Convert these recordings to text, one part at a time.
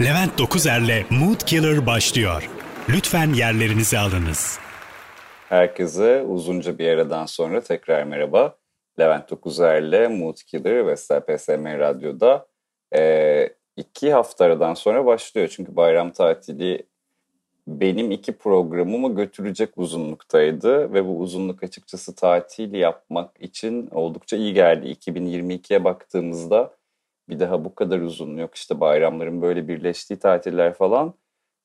Levent Dokuzer'le Mood Killer başlıyor. Lütfen yerlerinizi alınız. Herkese uzunca bir aradan sonra tekrar merhaba. Levent Dokuzer'le Mood Killer ve PSM Radyo'da e, iki hafta aradan sonra başlıyor. Çünkü bayram tatili benim iki programımı götürecek uzunluktaydı ve bu uzunluk açıkçası tatil yapmak için oldukça iyi geldi. 2022'ye baktığımızda bir daha bu kadar uzun yok işte bayramların böyle birleştiği tatiller falan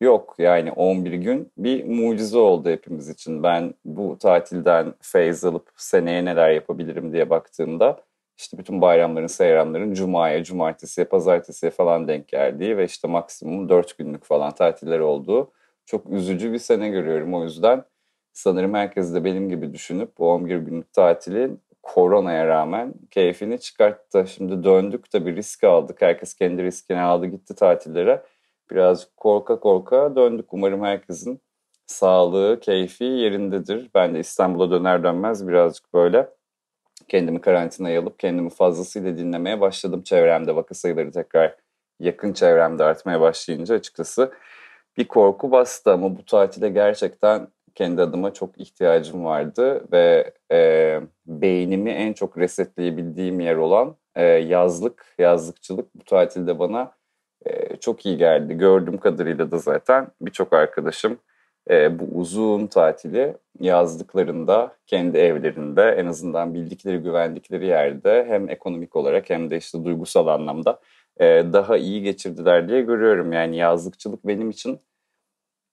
yok. Yani 11 gün bir mucize oldu hepimiz için. Ben bu tatilden feyz alıp seneye neler yapabilirim diye baktığımda işte bütün bayramların, seyranların cumaya, cumartesiye, pazartesiye falan denk geldiği ve işte maksimum 4 günlük falan tatiller olduğu çok üzücü bir sene görüyorum. O yüzden sanırım herkes de benim gibi düşünüp bu 11 günlük tatilin koronaya rağmen keyfini çıkarttı. Şimdi döndük tabii risk aldık. Herkes kendi riskini aldı gitti tatillere. Birazcık korka korka döndük. Umarım herkesin sağlığı, keyfi yerindedir. Ben de İstanbul'a döner dönmez birazcık böyle kendimi karantinaya alıp kendimi fazlasıyla dinlemeye başladım. Çevremde vaka sayıları tekrar yakın çevremde artmaya başlayınca açıkçası bir korku bastı ama bu tatile gerçekten kendi adıma çok ihtiyacım vardı ve e, beynimi en çok resetleyebildiğim yer olan e, yazlık, yazlıkçılık bu tatilde bana e, çok iyi geldi. Gördüğüm kadarıyla da zaten birçok arkadaşım e, bu uzun tatili yazdıklarında, kendi evlerinde en azından bildikleri, güvendikleri yerde hem ekonomik olarak hem de işte duygusal anlamda e, daha iyi geçirdiler diye görüyorum. Yani yazlıkçılık benim için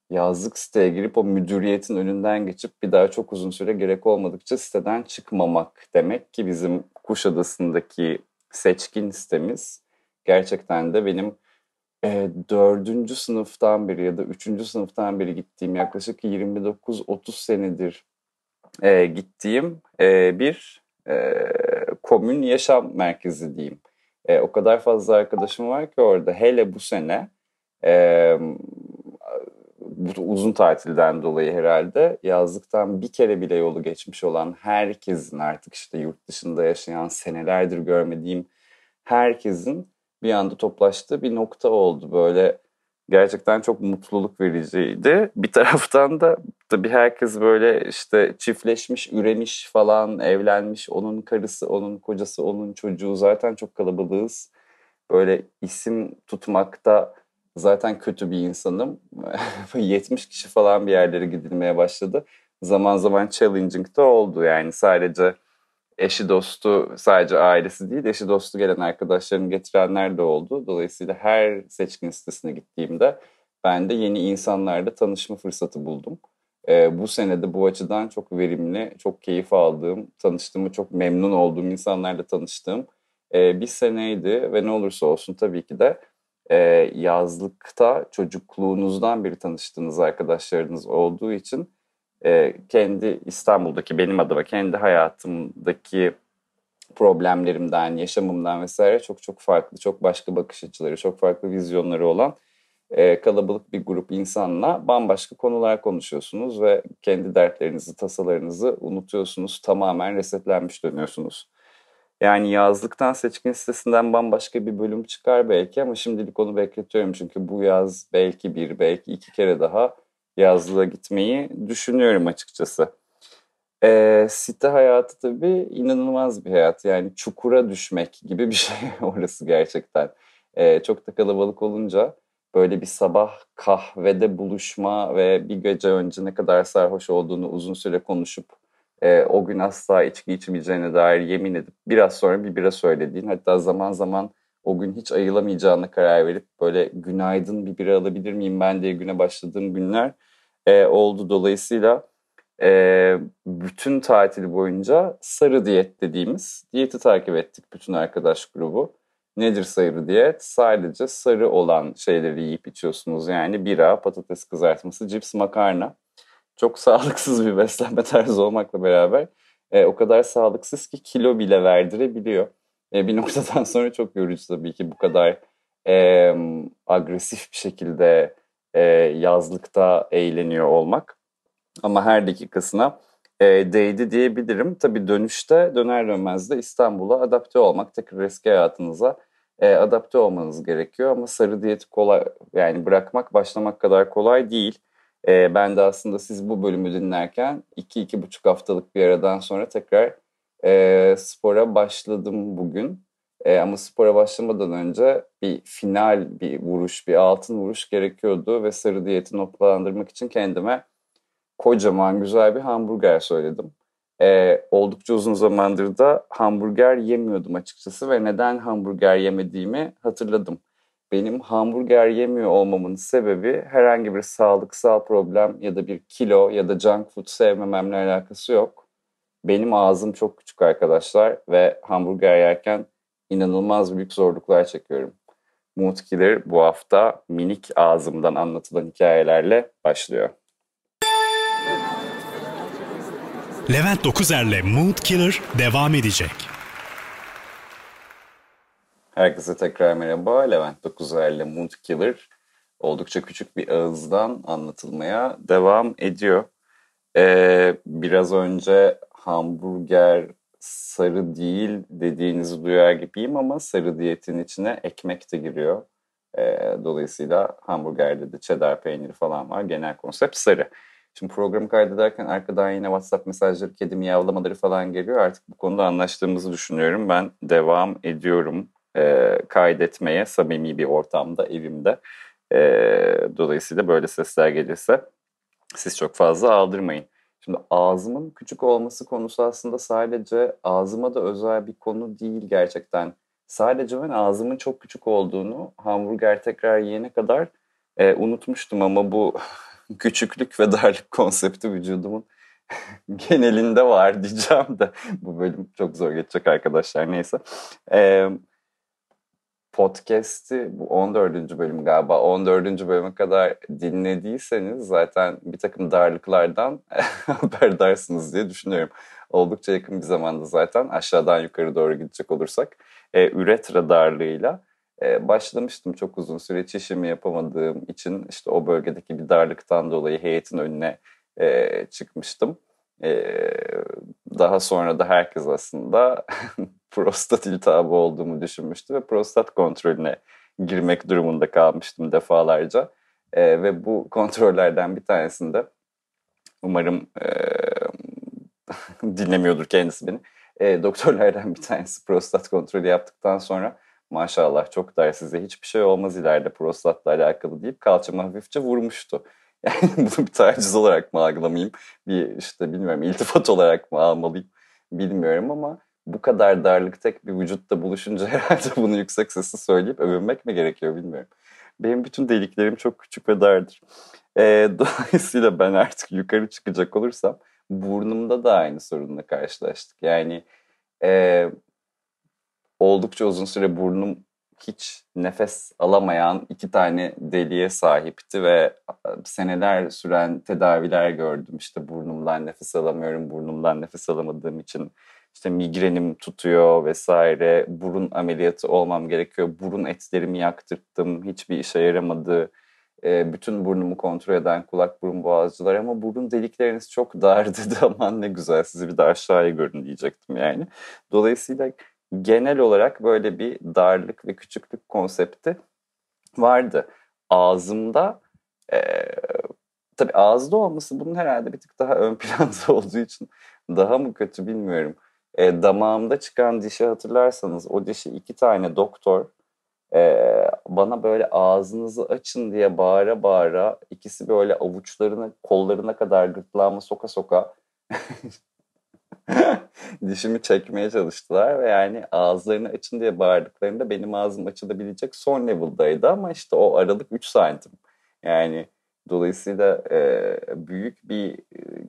yazlık siteye girip o müdüriyetin önünden geçip bir daha çok uzun süre gerek olmadıkça siteden çıkmamak demek ki bizim Kuşadası'ndaki seçkin sitemiz gerçekten de benim e, dördüncü sınıftan beri ya da üçüncü sınıftan beri gittiğim yaklaşık 29-30 senedir e, gittiğim e, bir e, komün yaşam merkezi diyeyim. E, o kadar fazla arkadaşım var ki orada hele bu sene e, bu uzun tatilden dolayı herhalde yazlıktan bir kere bile yolu geçmiş olan herkesin artık işte yurt dışında yaşayan senelerdir görmediğim herkesin bir anda toplaştığı bir nokta oldu. Böyle gerçekten çok mutluluk vericiydi. Bir taraftan da tabii herkes böyle işte çiftleşmiş, üremiş falan, evlenmiş. Onun karısı, onun kocası, onun çocuğu zaten çok kalabalığız. Böyle isim tutmakta zaten kötü bir insanım. 70 kişi falan bir yerlere gidilmeye başladı. Zaman zaman challenging de oldu yani sadece eşi dostu sadece ailesi değil eşi dostu gelen arkadaşlarını getirenler de oldu. Dolayısıyla her seçkin sitesine gittiğimde ben de yeni insanlarla tanışma fırsatı buldum. Ee, bu senede bu açıdan çok verimli, çok keyif aldığım, tanıştığımı çok memnun olduğum insanlarla tanıştığım e, bir seneydi ve ne olursa olsun tabii ki de e, yazlıkta çocukluğunuzdan beri tanıştığınız arkadaşlarınız olduğu için e, kendi İstanbul'daki benim adıma kendi hayatımdaki problemlerimden, yaşamımdan vesaire çok çok farklı, çok başka bakış açıları, çok farklı vizyonları olan e, kalabalık bir grup insanla bambaşka konular konuşuyorsunuz ve kendi dertlerinizi, tasalarınızı unutuyorsunuz. Tamamen resetlenmiş dönüyorsunuz. Yani yazlıktan seçkin sitesinden bambaşka bir bölüm çıkar belki ama şimdilik onu bekletiyorum. Çünkü bu yaz belki bir, belki iki kere daha yazlığa gitmeyi düşünüyorum açıkçası. E, site hayatı tabii inanılmaz bir hayat. Yani çukura düşmek gibi bir şey orası gerçekten. E, çok da kalabalık olunca böyle bir sabah kahvede buluşma ve bir gece önce ne kadar sarhoş olduğunu uzun süre konuşup e, o gün asla içki içmeyeceğine dair yemin edip biraz sonra bir bira söylediğin hatta zaman zaman o gün hiç ayılamayacağına karar verip böyle günaydın bir bira alabilir miyim ben diye güne başladığım günler e, oldu. Dolayısıyla e, bütün tatil boyunca sarı diyet dediğimiz diyeti takip ettik bütün arkadaş grubu. Nedir sarı diyet? Sadece sarı olan şeyleri yiyip içiyorsunuz. Yani bira, patates kızartması, cips, makarna. Çok sağlıksız bir beslenme tarzı olmakla beraber e, o kadar sağlıksız ki kilo bile verdirebiliyor. E, bir noktadan sonra çok yorucu tabii ki bu kadar e, agresif bir şekilde e, yazlıkta eğleniyor olmak. Ama her dakikasına e, değdi diyebilirim. Tabii dönüşte döner dönmez de İstanbul'a adapte olmak, tekrar eski hayatınıza e, adapte olmanız gerekiyor ama sarı diyeti kolay yani bırakmak başlamak kadar kolay değil. E, ben de aslında siz bu bölümü dinlerken 2-2,5 haftalık bir aradan sonra tekrar e, spora başladım bugün. E, ama spora başlamadan önce bir final, bir vuruş, bir altın vuruş gerekiyordu ve sarı diyeti noktalandırmak için kendime kocaman güzel bir hamburger söyledim. E, oldukça uzun zamandır da hamburger yemiyordum açıkçası ve neden hamburger yemediğimi hatırladım. Benim hamburger yemiyor olmamın sebebi herhangi bir sağlıksal problem ya da bir kilo ya da junk food sevmememle alakası yok. Benim ağzım çok küçük arkadaşlar ve hamburger yerken inanılmaz büyük zorluklar çekiyorum. Mood Killer bu hafta minik ağzımdan anlatılan hikayelerle başlıyor. Levent Dokuzer'le Mood Killer devam edecek. Herkese tekrar merhaba. Levent Dokuzer'le Mood Killer oldukça küçük bir ağızdan anlatılmaya devam ediyor. Ee, biraz önce hamburger sarı değil dediğinizi duyar gibiyim ama sarı diyetin içine ekmek de giriyor. Ee, dolayısıyla hamburgerde de cheddar peyniri falan var. Genel konsept sarı. Şimdi programı kaydederken arkadan yine WhatsApp mesajları, kedi miyavlamaları falan geliyor. Artık bu konuda anlaştığımızı düşünüyorum. Ben devam ediyorum e, kaydetmeye samimi bir ortamda, evimde. E, dolayısıyla böyle sesler gelirse siz çok fazla aldırmayın. Şimdi ağzımın küçük olması konusu aslında sadece ağzıma da özel bir konu değil gerçekten. Sadece ben ağzımın çok küçük olduğunu hamburger tekrar yiyene kadar e, unutmuştum ama bu küçüklük ve darlık konsepti vücudumun genelinde var diyeceğim de bu bölüm çok zor geçecek arkadaşlar neyse. Ee, podcast'i bu 14. bölüm galiba 14. bölüme kadar dinlediyseniz zaten bir takım darlıklardan haberdarsınız diye düşünüyorum. Oldukça yakın bir zamanda zaten aşağıdan yukarı doğru gidecek olursak e, üretra darlığıyla e, başlamıştım çok uzun süre çişimi yapamadığım için işte o bölgedeki bir darlıktan dolayı heyetin önüne e, çıkmıştım. E, daha sonra da herkes aslında prostat iltihabı olduğumu düşünmüştü ve prostat kontrolüne girmek durumunda kalmıştım defalarca. E, ve bu kontrollerden bir tanesinde umarım e, dinlemiyordur kendisi beni. E, doktorlardan bir tanesi prostat kontrolü yaptıktan sonra maşallah çok der size hiçbir şey olmaz ileride prostatla alakalı deyip kalçamı hafifçe vurmuştu. Yani bunu bir taciz olarak mı algılamayayım? Bir işte bilmiyorum iltifat olarak mı almalıyım bilmiyorum ama bu kadar darlık tek bir vücutta buluşunca herhalde bunu yüksek sesle söyleyip övünmek mi gerekiyor bilmiyorum. Benim bütün deliklerim çok küçük ve dardır. E, dolayısıyla ben artık yukarı çıkacak olursam burnumda da aynı sorunla karşılaştık. Yani e, oldukça uzun süre burnum hiç nefes alamayan iki tane deliğe sahipti ve seneler süren tedaviler gördüm. İşte burnumdan nefes alamıyorum, burnumdan nefes alamadığım için işte migrenim tutuyor vesaire. Burun ameliyatı olmam gerekiyor. Burun etlerimi yaktırttım. Hiçbir işe yaramadı. E, bütün burnumu kontrol eden kulak burun boğazcılar ama burun delikleriniz çok dar dedi. Aman ne güzel sizi bir de aşağıya görün diyecektim yani. Dolayısıyla genel olarak böyle bir darlık ve küçüklük konsepti vardı. Ağzımda e, tabii ağızda olması bunun herhalde bir tık daha ön planda olduğu için daha mı kötü bilmiyorum. E, damağımda çıkan dişi hatırlarsanız o dişi iki tane doktor e, bana böyle ağzınızı açın diye bağıra bağıra ikisi böyle avuçlarını kollarına kadar gırtlağıma soka soka dişimi çekmeye çalıştılar ve yani ağızlarını açın diye bağırdıklarında benim ağzım açılabilecek son level'daydı ama işte o aralık 3 santim. Yani dolayısıyla e, büyük bir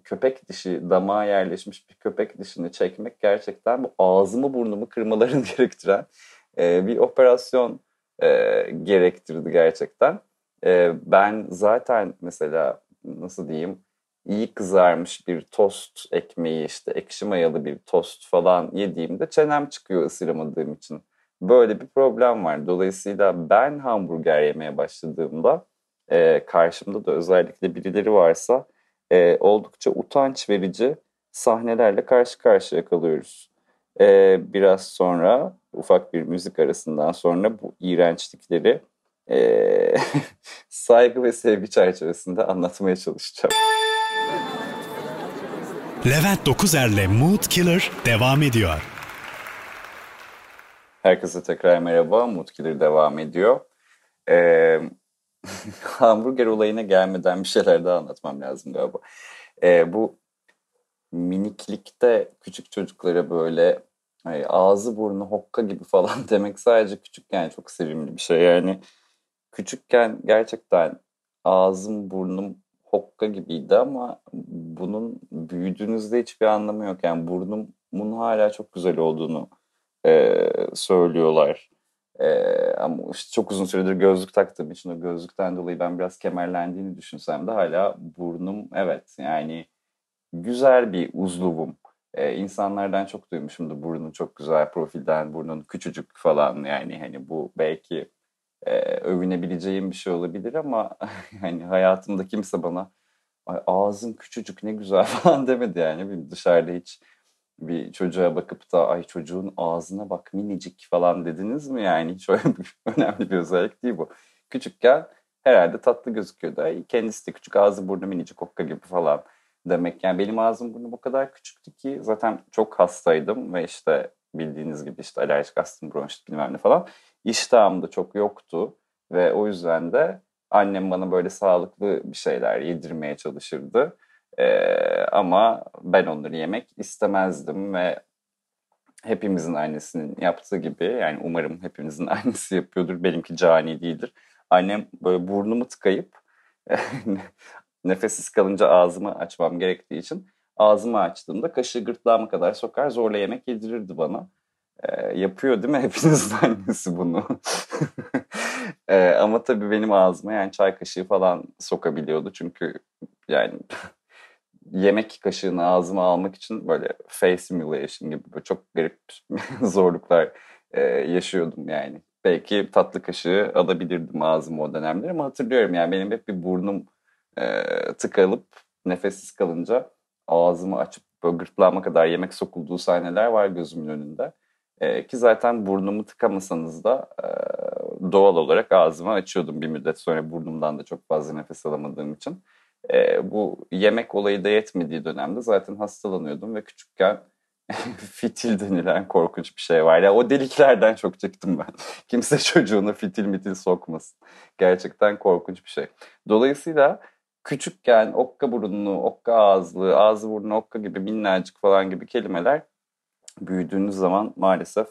köpek dişi damağa yerleşmiş bir köpek dişini çekmek gerçekten bu ağzımı burnumu kırmalarını gerektiren e, bir operasyon e, gerektirdi gerçekten. E, ben zaten mesela nasıl diyeyim iyi kızarmış bir tost ekmeği işte ekşi mayalı bir tost falan yediğimde çenem çıkıyor ısıramadığım için. Böyle bir problem var. Dolayısıyla ben hamburger yemeye başladığımda e, karşımda da özellikle birileri varsa e, oldukça utanç verici sahnelerle karşı karşıya kalıyoruz. E, biraz sonra ufak bir müzik arasından sonra bu iğrençlikleri e, saygı ve sevgi çerçevesinde anlatmaya çalışacağım. Levent Dokuzer'le Mood Killer devam ediyor. Herkese tekrar merhaba. Mood Killer devam ediyor. Ee, hamburger olayına gelmeden bir şeyler daha anlatmam lazım galiba. Ee, bu miniklikte küçük çocuklara böyle hani ağzı burnu hokka gibi falan demek sadece küçükken çok sevimli bir şey. Yani küçükken gerçekten ağzım burnum hokka gibiydi ama bunun büyüdüğünüzde hiçbir anlamı yok. Yani burnumun hala çok güzel olduğunu e, söylüyorlar. E, ama işte çok uzun süredir gözlük taktığım için o gözlükten dolayı ben biraz kemerlendiğini düşünsem de hala burnum evet yani güzel bir uzluvum. E, insanlardan çok duymuşumdur burnun çok güzel profilden, burnun küçücük falan yani hani bu belki e, övünebileceğim bir şey olabilir ama hani hayatımda kimse bana Ay, ağzın küçücük ne güzel falan demedi yani. Dışarıda hiç bir çocuğa bakıp da ay çocuğun ağzına bak minicik falan dediniz mi yani hiç önemli bir özellik değil bu. Küçükken herhalde tatlı gözüküyordu. Ay, kendisi de küçük ağzı burnu minicik okka gibi falan demek. Yani benim ağzım burnum o kadar küçüktü ki zaten çok hastaydım ve işte bildiğiniz gibi işte alerjik astım, bronşit bilmem ne falan. İştahım da çok yoktu ve o yüzden de annem bana böyle sağlıklı bir şeyler yedirmeye çalışırdı. Ee, ama ben onları yemek istemezdim ve hepimizin annesinin yaptığı gibi yani umarım hepimizin annesi yapıyordur. Benimki cani değildir. Annem böyle burnumu tıkayıp nefessiz kalınca ağzımı açmam gerektiği için ağzımı açtığımda kaşığı gırtlağıma kadar sokar zorla yemek yedirirdi bana. E, yapıyor değil mi hepinizin annesi bunu? e, ama tabii benim ağzıma yani çay kaşığı falan sokabiliyordu. Çünkü yani yemek kaşığını ağzıma almak için böyle face simulation gibi böyle çok garip zorluklar e, yaşıyordum yani. Belki tatlı kaşığı alabilirdim ağzıma o dönemler ama hatırlıyorum yani benim hep bir burnum e, tıkalıp nefessiz kalınca ağzımı açıp böyle gırtlağıma kadar yemek sokulduğu sahneler var gözümün önünde. E, ki zaten burnumu tıkamasanız da e, doğal olarak ağzımı açıyordum bir müddet sonra burnumdan da çok fazla nefes alamadığım için. E, bu yemek olayı da yetmediği dönemde zaten hastalanıyordum ve küçükken fitil denilen korkunç bir şey var. Yani o deliklerden çok çıktım ben. Kimse çocuğuna fitil mitil sokmasın. Gerçekten korkunç bir şey. Dolayısıyla küçükken okka burunlu, okka ağızlı, ağzı burnu okka gibi minnacık falan gibi kelimeler büyüdüğünüz zaman maalesef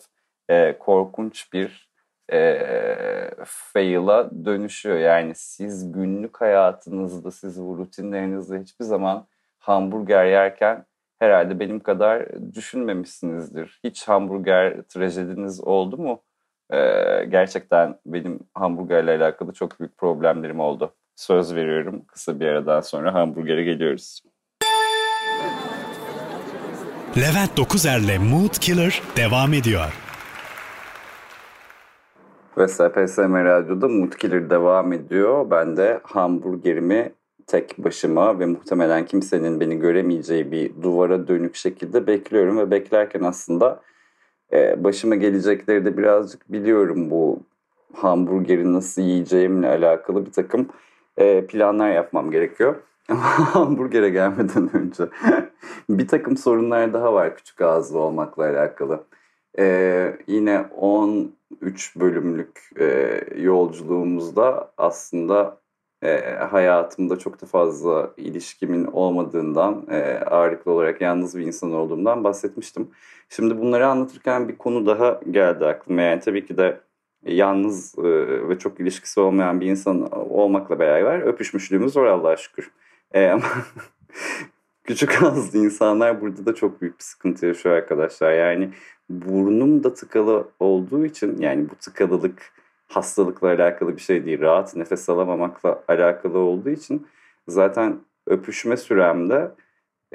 e, korkunç bir e, fail'a dönüşüyor. Yani siz günlük hayatınızda, siz bu rutinlerinizde hiçbir zaman hamburger yerken herhalde benim kadar düşünmemişsinizdir. Hiç hamburger trajediniz oldu mu? Ee, gerçekten benim hamburgerle alakalı çok büyük problemlerim oldu. Söz veriyorum kısa bir aradan sonra hamburgere geliyoruz. Levent Dokuzer'le Mood Killer devam ediyor. Ve PSM Radyo'da Mood Killer devam ediyor. Ben de hamburgerimi tek başıma ve muhtemelen kimsenin beni göremeyeceği bir duvara dönük şekilde bekliyorum. Ve beklerken aslında e, başıma gelecekleri de birazcık biliyorum bu hamburgeri nasıl yiyeceğimle alakalı bir takım e, planlar yapmam gerekiyor. Hamburgere gelmeden önce bir takım sorunlar daha var küçük ağızlı olmakla alakalı. Ee, yine 13 bölümlük e, yolculuğumuzda aslında e, hayatımda çok da fazla ilişkimin olmadığından, e, ağırlıklı olarak yalnız bir insan olduğumdan bahsetmiştim. Şimdi bunları anlatırken bir konu daha geldi aklıma. Yani tabii ki de yalnız e, ve çok ilişkisi olmayan bir insan olmakla beraber öpüşmüşlüğümüz var Allah'a şükür. E, ama küçük ağızlı insanlar burada da çok büyük bir sıkıntı yaşıyor arkadaşlar. Yani burnum da tıkalı olduğu için yani bu tıkalılık hastalıkla alakalı bir şey değil. Rahat nefes alamamakla alakalı olduğu için zaten öpüşme süremde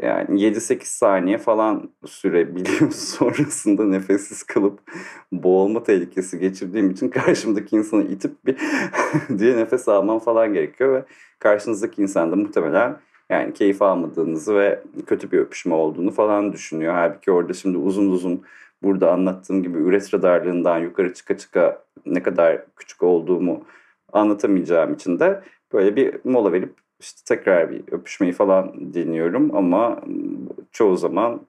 yani 7-8 saniye falan sürebiliyor. Sonrasında nefessiz kalıp boğulma tehlikesi geçirdiğim için karşımdaki insanı itip bir diye nefes almam falan gerekiyor ve karşınızdaki insan da muhtemelen yani keyif almadığınızı ve kötü bir öpüşme olduğunu falan düşünüyor. Halbuki orada şimdi uzun uzun burada anlattığım gibi üretra darlığından yukarı çıka çıka ne kadar küçük olduğumu anlatamayacağım için de böyle bir mola verip işte tekrar bir öpüşmeyi falan deniyorum ama çoğu zaman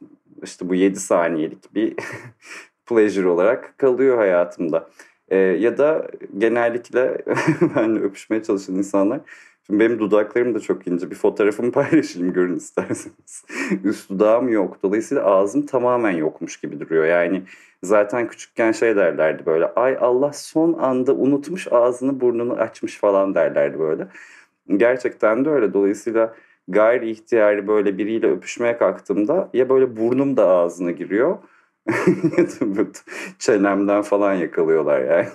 işte bu 7 saniyelik bir pleasure olarak kalıyor hayatımda. E, ya da genellikle benimle öpüşmeye çalışan insanlar Şimdi benim dudaklarım da çok ince. Bir fotoğrafımı paylaşayım görün isterseniz. Üst dudağım yok. Dolayısıyla ağzım tamamen yokmuş gibi duruyor. Yani zaten küçükken şey derlerdi böyle. Ay Allah son anda unutmuş ağzını burnunu açmış falan derlerdi böyle. Gerçekten de öyle. Dolayısıyla gayri ihtiyari böyle biriyle öpüşmeye kalktığımda ya böyle burnum da ağzına giriyor çenemden falan yakalıyorlar yani.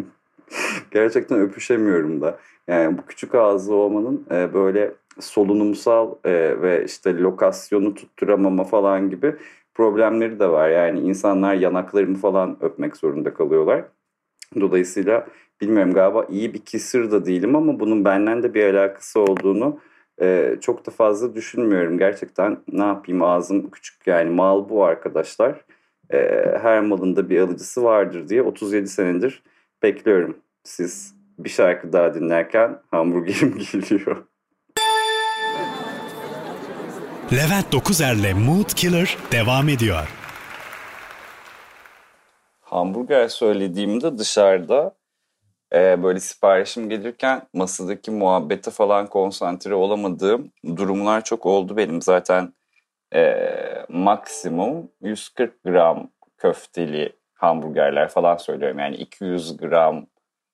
Gerçekten öpüşemiyorum da. Yani bu küçük ağızlı olmanın e, böyle solunumsal e, ve işte lokasyonu tutturamama falan gibi problemleri de var. Yani insanlar yanaklarını falan öpmek zorunda kalıyorlar. Dolayısıyla bilmiyorum galiba iyi bir kisir da değilim ama bunun benden de bir alakası olduğunu e, çok da fazla düşünmüyorum. Gerçekten ne yapayım ağzım küçük yani mal bu arkadaşlar. E, her malında bir alıcısı vardır diye 37 senedir bekliyorum. Siz bir şarkı daha dinlerken hamburgerim geliyor. Levent Dokuzer'le Mood Killer devam ediyor. Hamburger söylediğimde dışarıda e, böyle siparişim gelirken masadaki muhabbete falan konsantre olamadığım durumlar çok oldu benim. Zaten e, maksimum 140 gram köfteli hamburgerler falan söylüyorum. Yani 200 gram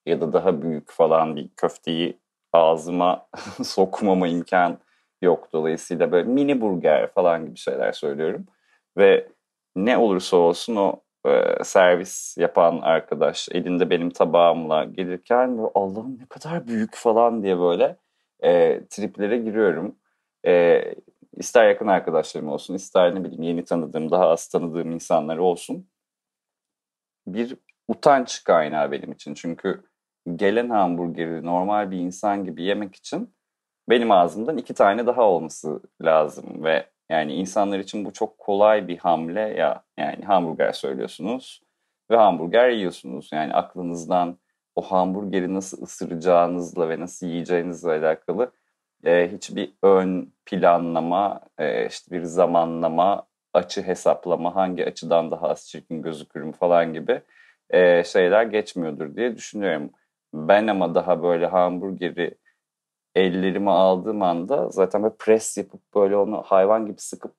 ya da daha büyük falan bir köfteyi ağzıma sokmama imkan yok. Dolayısıyla böyle mini burger falan gibi şeyler söylüyorum. Ve ne olursa olsun o e, servis yapan arkadaş elinde benim tabağımla gelirken böyle Allah'ım ne kadar büyük falan diye böyle e, triplere giriyorum. E, ister yakın arkadaşlarım olsun, ister ne bileyim yeni tanıdığım, daha az tanıdığım insanlar olsun. Bir utanç kaynağı benim için. Çünkü gelen hamburgeri normal bir insan gibi yemek için benim ağzımdan iki tane daha olması lazım ve yani insanlar için bu çok kolay bir hamle ya yani hamburger söylüyorsunuz ve hamburger yiyorsunuz yani aklınızdan o hamburgeri nasıl ısıracağınızla ve nasıl yiyeceğinizle alakalı e, hiçbir ön planlama, e, işte bir zamanlama, açı hesaplama, hangi açıdan daha az çirkin gözükürüm falan gibi e, şeyler geçmiyordur diye düşünüyorum. Ben ama daha böyle hamburgeri ellerime aldığım anda zaten böyle pres yapıp böyle onu hayvan gibi sıkıp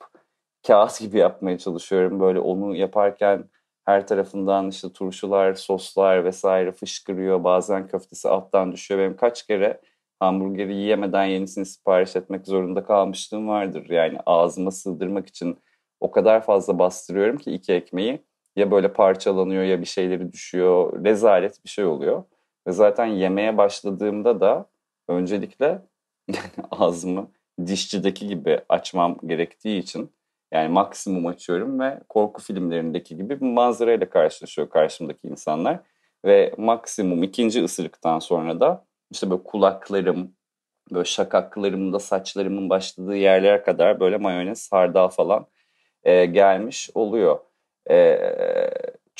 kağıt gibi yapmaya çalışıyorum. Böyle onu yaparken her tarafından işte turşular, soslar vesaire fışkırıyor. Bazen köftesi alttan düşüyor. Benim kaç kere hamburgeri yiyemeden yenisini sipariş etmek zorunda kalmışlığım vardır. Yani ağzıma sığdırmak için o kadar fazla bastırıyorum ki iki ekmeği ya böyle parçalanıyor ya bir şeyleri düşüyor. Rezalet bir şey oluyor. Ve zaten yemeye başladığımda da öncelikle ağzımı dişçideki gibi açmam gerektiği için yani maksimum açıyorum ve korku filmlerindeki gibi bir manzarayla karşılaşıyor karşımdaki insanlar. Ve maksimum ikinci ısırıktan sonra da işte böyle kulaklarım, böyle şakaklarımda saçlarımın başladığı yerlere kadar böyle mayonez, hardal falan e, gelmiş oluyor. E,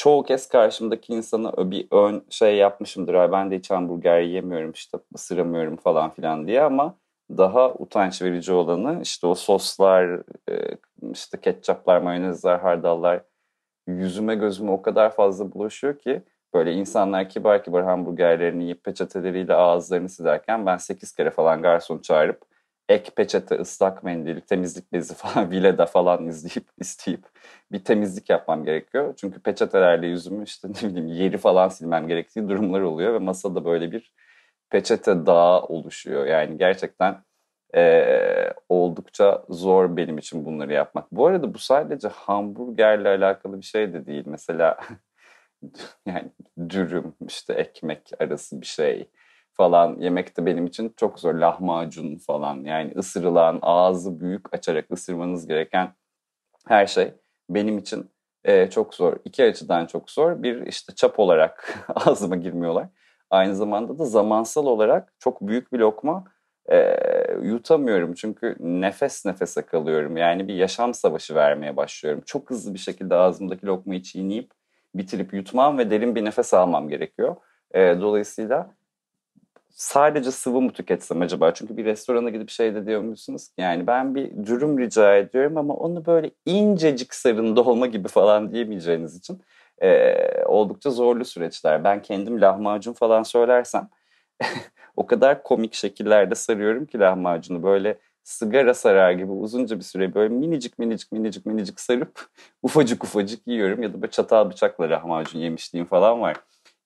çoğu kez karşımdaki insana bir ön şey yapmışımdır. Ay ben de hiç hamburger yemiyorum işte ısıramıyorum falan filan diye ama daha utanç verici olanı işte o soslar, e, işte ketçaplar, mayonezler, hardallar yüzüme gözüme o kadar fazla bulaşıyor ki böyle insanlar kibar kibar hamburgerlerini yiyip peçeteleriyle ağızlarını silerken ben 8 kere falan garson çağırıp ek peçete, ıslak mendil, temizlik bezi falan vileda falan izleyip isteyip bir temizlik yapmam gerekiyor. Çünkü peçetelerle yüzümü işte ne bileyim yeri falan silmem gerektiği durumlar oluyor ve masada böyle bir peçete dağı oluşuyor. Yani gerçekten e, oldukça zor benim için bunları yapmak. Bu arada bu sadece hamburgerle alakalı bir şey de değil. Mesela yani dürüm işte ekmek arası bir şey falan yemek de benim için çok zor. Lahmacun falan yani ısırılan ağzı büyük açarak ısırmanız gereken her şey benim için e, çok zor. İki açıdan çok zor. Bir işte çap olarak ağzıma girmiyorlar. Aynı zamanda da zamansal olarak çok büyük bir lokma e, yutamıyorum çünkü nefes nefese kalıyorum. Yani bir yaşam savaşı vermeye başlıyorum. Çok hızlı bir şekilde ağzımdaki lokmayı çiğneyip bitirip yutmam ve derin bir nefes almam gerekiyor. E, dolayısıyla sadece sıvı mı tüketsem acaba? Çünkü bir restorana gidip şey de diyor musunuz? Yani ben bir dürüm rica ediyorum ama onu böyle incecik sarın dolma gibi falan diyemeyeceğiniz için e, oldukça zorlu süreçler. Ben kendim lahmacun falan söylersem o kadar komik şekillerde sarıyorum ki lahmacunu böyle sigara sarar gibi uzunca bir süre böyle minicik minicik minicik minicik sarıp ufacık ufacık yiyorum ya da böyle çatal bıçakla lahmacun yemişliğim falan var.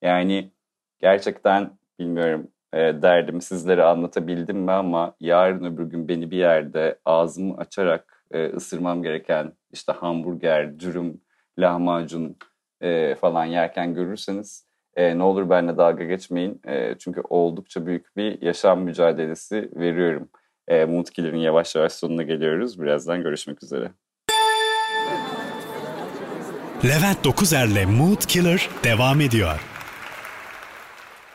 Yani gerçekten bilmiyorum e, derdimi sizlere anlatabildim mi ama yarın öbür gün beni bir yerde ağzımı açarak e, ısırmam gereken işte hamburger, dürüm, lahmacun e, falan yerken görürseniz e, ne olur benimle dalga geçmeyin. Çünkü oldukça büyük bir yaşam mücadelesi veriyorum. E, Mood Killer'in yavaş yavaş sonuna geliyoruz. Birazdan görüşmek üzere. Levent Dokuzer'le Mood Killer devam ediyor.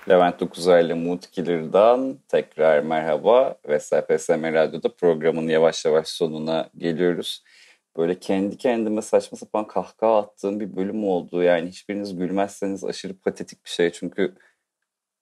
Levent Dokuzer ile Mood Killer'dan tekrar merhaba ve SPSM Radyo'da programın yavaş yavaş sonuna geliyoruz böyle kendi kendime saçma sapan kahkaha attığım bir bölüm oldu. Yani hiçbiriniz gülmezseniz aşırı patetik bir şey. Çünkü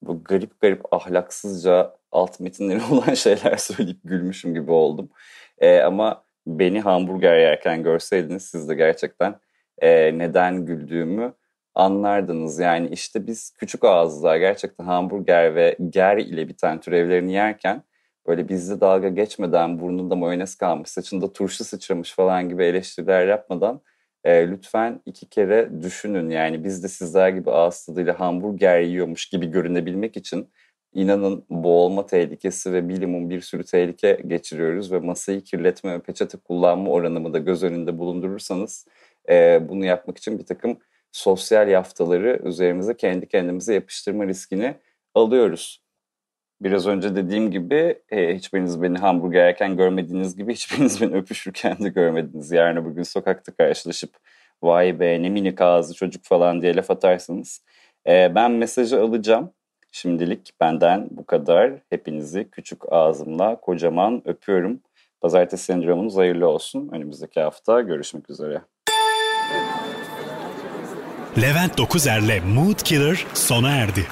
bu garip garip ahlaksızca alt metinleri olan şeyler söyleyip gülmüşüm gibi oldum. E, ama beni hamburger yerken görseydiniz siz de gerçekten e, neden güldüğümü anlardınız. Yani işte biz küçük ağızlar gerçekten hamburger ve ger ile biten türevlerini yerken böyle bizde dalga geçmeden burnunda mayonez kalmış, saçında turşu sıçramış falan gibi eleştiriler yapmadan e, lütfen iki kere düşünün. Yani biz de sizler gibi ağız tadıyla hamburger yiyormuş gibi görünebilmek için inanın boğulma tehlikesi ve bilimum bir sürü tehlike geçiriyoruz ve masayı kirletme ve peçete kullanma oranımı da göz önünde bulundurursanız e, bunu yapmak için bir takım sosyal yaftaları üzerimize kendi kendimize yapıştırma riskini alıyoruz. Biraz önce dediğim gibi e, hiçbiriniz beni hamburger yerken görmediğiniz gibi hiçbiriniz beni öpüşürken de görmediniz. Yarın bugün sokakta karşılaşıp vay be ne minik ağzı çocuk falan diye laf atarsınız. E, ben mesajı alacağım. Şimdilik benden bu kadar. Hepinizi küçük ağzımla kocaman öpüyorum. Pazartesi sendromunuz hayırlı olsun. Önümüzdeki hafta görüşmek üzere. Levent Dokuzer'le Mood Killer sona erdi.